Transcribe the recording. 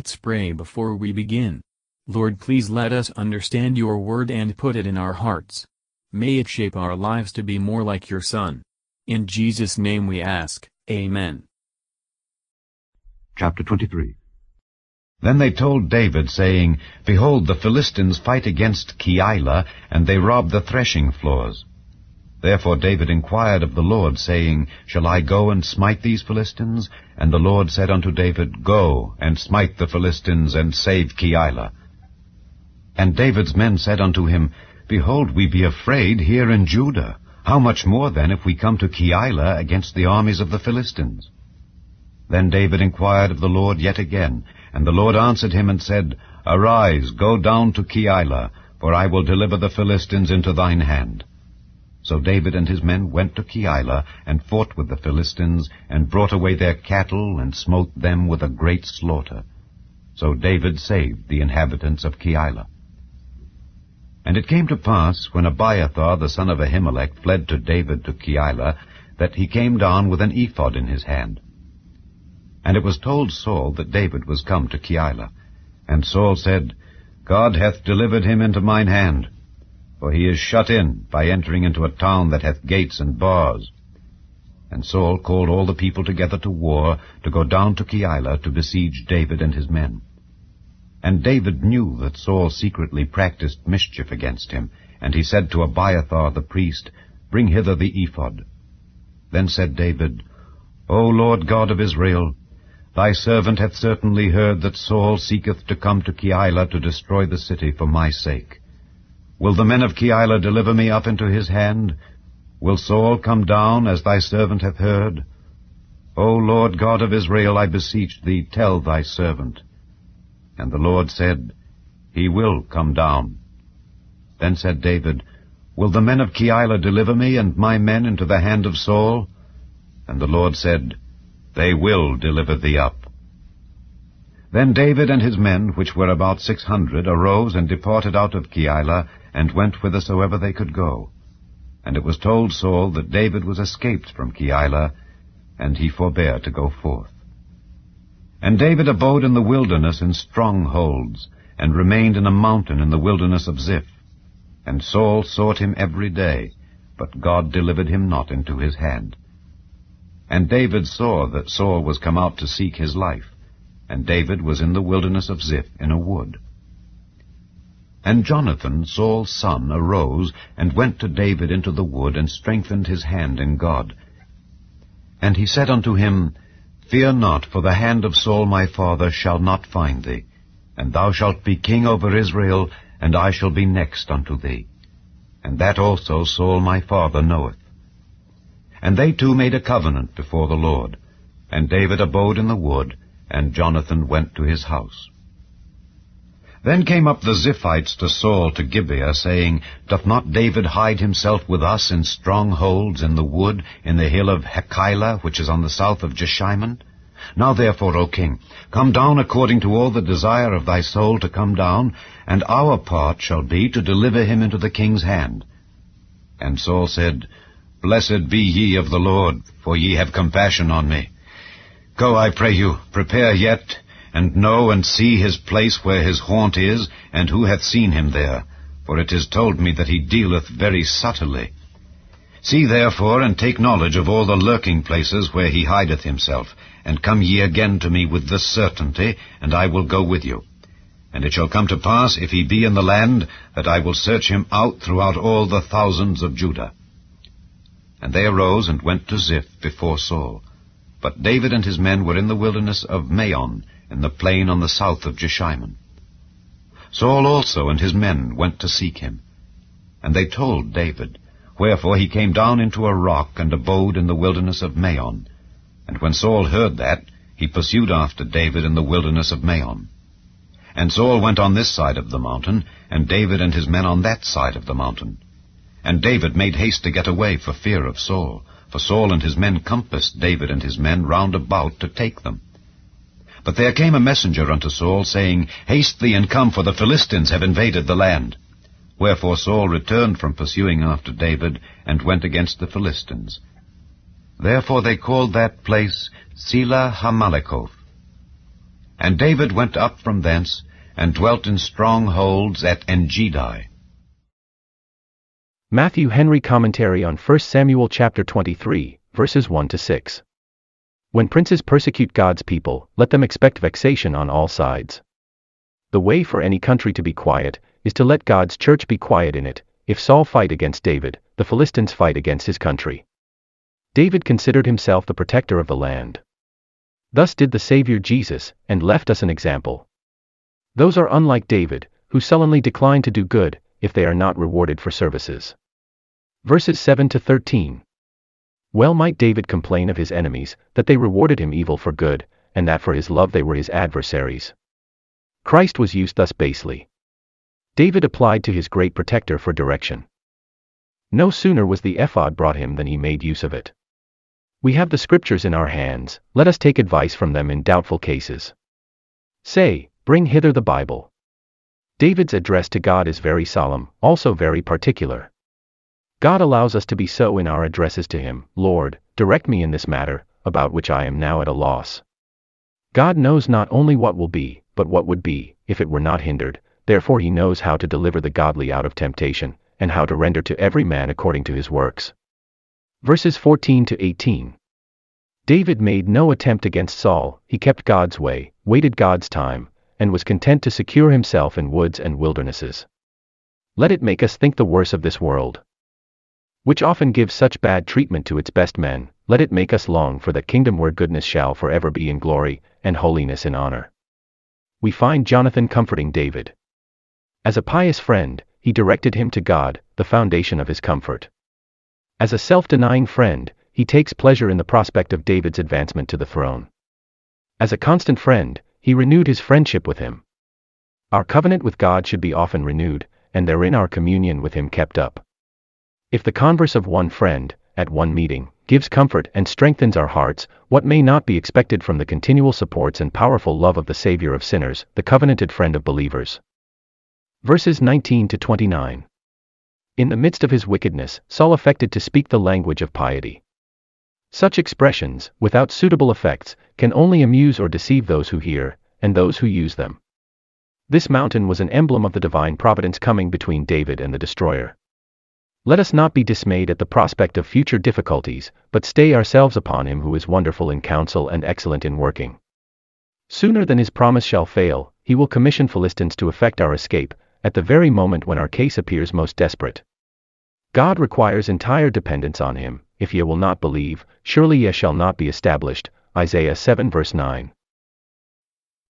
Let's pray before we begin. Lord please let us understand your word and put it in our hearts. May it shape our lives to be more like your Son. In Jesus' name we ask, Amen. Chapter 23 Then they told David, saying, Behold, the Philistines fight against Keilah, and they rob the threshing floors. Therefore David inquired of the Lord, saying, Shall I go and smite these Philistines? And the Lord said unto David, Go, and smite the Philistines, and save Keilah. And David's men said unto him, Behold, we be afraid here in Judah. How much more then if we come to Keilah against the armies of the Philistines? Then David inquired of the Lord yet again, and the Lord answered him and said, Arise, go down to Keilah, for I will deliver the Philistines into thine hand. So David and his men went to Keilah, and fought with the Philistines, and brought away their cattle, and smote them with a great slaughter. So David saved the inhabitants of Keilah. And it came to pass, when Abiathar the son of Ahimelech fled to David to Keilah, that he came down with an ephod in his hand. And it was told Saul that David was come to Keilah. And Saul said, God hath delivered him into mine hand for he is shut in by entering into a town that hath gates and bars. And Saul called all the people together to war, to go down to Keilah to besiege David and his men. And David knew that Saul secretly practiced mischief against him, and he said to Abiathar the priest, Bring hither the ephod. Then said David, O Lord God of Israel, Thy servant hath certainly heard that Saul seeketh to come to Keilah to destroy the city for my sake. Will the men of Keilah deliver me up into his hand? Will Saul come down, as thy servant hath heard? O Lord God of Israel, I beseech thee, tell thy servant. And the Lord said, He will come down. Then said David, Will the men of Keilah deliver me and my men into the hand of Saul? And the Lord said, They will deliver thee up. Then David and his men, which were about six hundred, arose and departed out of Keilah, and went whithersoever they could go. And it was told Saul that David was escaped from Keilah, and he forbare to go forth. And David abode in the wilderness in strongholds, and remained in a mountain in the wilderness of Ziph. And Saul sought him every day, but God delivered him not into his hand. And David saw that Saul was come out to seek his life, and David was in the wilderness of Ziph in a wood. And Jonathan, Saul's son, arose, and went to David into the wood, and strengthened his hand in God. And he said unto him, Fear not, for the hand of Saul my father shall not find thee, and thou shalt be king over Israel, and I shall be next unto thee. And that also Saul my father knoweth. And they two made a covenant before the Lord. And David abode in the wood, and Jonathan went to his house. Then came up the Ziphites to Saul to Gibeah, saying, Doth not David hide himself with us in strongholds in the wood, in the hill of Hachilah, which is on the south of Jeshimon? Now therefore, O king, come down according to all the desire of thy soul to come down, and our part shall be to deliver him into the king's hand. And Saul said, Blessed be ye of the Lord, for ye have compassion on me. Go, I pray you, prepare yet, and know and see his place where his haunt is, and who hath seen him there? For it is told me that he dealeth very subtly. See therefore, and take knowledge of all the lurking places where he hideth himself, and come ye again to me with this certainty, and I will go with you. And it shall come to pass, if he be in the land, that I will search him out throughout all the thousands of Judah. And they arose and went to Ziph before Saul. But David and his men were in the wilderness of Maon, in the plain on the south of Jeshimon. Saul also and his men went to seek him. And they told David, wherefore he came down into a rock and abode in the wilderness of Maon. And when Saul heard that, he pursued after David in the wilderness of Maon. And Saul went on this side of the mountain, and David and his men on that side of the mountain. And David made haste to get away for fear of Saul, for Saul and his men compassed David and his men round about to take them. But there came a messenger unto Saul, saying, Haste thee and come, for the Philistines have invaded the land. Wherefore Saul returned from pursuing after David, and went against the Philistines. Therefore they called that place Selahammahlekoth. And David went up from thence, and dwelt in strongholds at Engedi. Matthew Henry Commentary on 1 Samuel chapter 23, verses 1 to 6. When princes persecute God's people, let them expect vexation on all sides. The way for any country to be quiet is to let God's church be quiet in it. If Saul fight against David, the Philistines fight against his country. David considered himself the protector of the land. Thus did the Savior Jesus, and left us an example. Those are unlike David, who sullenly decline to do good, if they are not rewarded for services. Verses 7 to 13. Well might David complain of his enemies, that they rewarded him evil for good, and that for his love they were his adversaries. Christ was used thus basely. David applied to his great protector for direction. No sooner was the ephod brought him than he made use of it. We have the scriptures in our hands, let us take advice from them in doubtful cases. Say, Bring hither the Bible. David's address to God is very solemn, also very particular. God allows us to be so in our addresses to Him Lord, direct me in this matter, about which I am now at a loss. God knows not only what will be, but what would be, if it were not hindered, therefore He knows how to deliver the godly out of temptation, and how to render to every man according to his works. Verses 14 to 18. David made no attempt against Saul, he kept God's way, waited God's time, and was content to secure himself in woods and wildernesses. Let it make us think the worse of this world, which often gives such bad treatment to its best men, let it make us long for the kingdom where goodness shall forever be in glory, and holiness in honor. We find Jonathan comforting David. As a pious friend, he directed him to God, the foundation of his comfort. As a self-denying friend, he takes pleasure in the prospect of David's advancement to the throne. As a constant friend, he renewed his friendship with him. Our covenant with God should be often renewed, and therein our communion with him kept up. If the converse of one friend, at one meeting, gives comfort and strengthens our hearts, what may not be expected from the continual supports and powerful love of the Savior of sinners, the covenanted friend of believers? Verses 19 to 29. In the midst of his wickedness, Saul affected to speak the language of piety. Such expressions, without suitable effects, can only amuse or deceive those who hear, and those who use them. This mountain was an emblem of the divine providence coming between David and the destroyer. Let us not be dismayed at the prospect of future difficulties, but stay ourselves upon him who is wonderful in counsel and excellent in working. Sooner than his promise shall fail, he will commission Philistines to effect our escape, at the very moment when our case appears most desperate. God requires entire dependence on him, if ye will not believe, surely ye shall not be established. Isaiah 7 verse 9.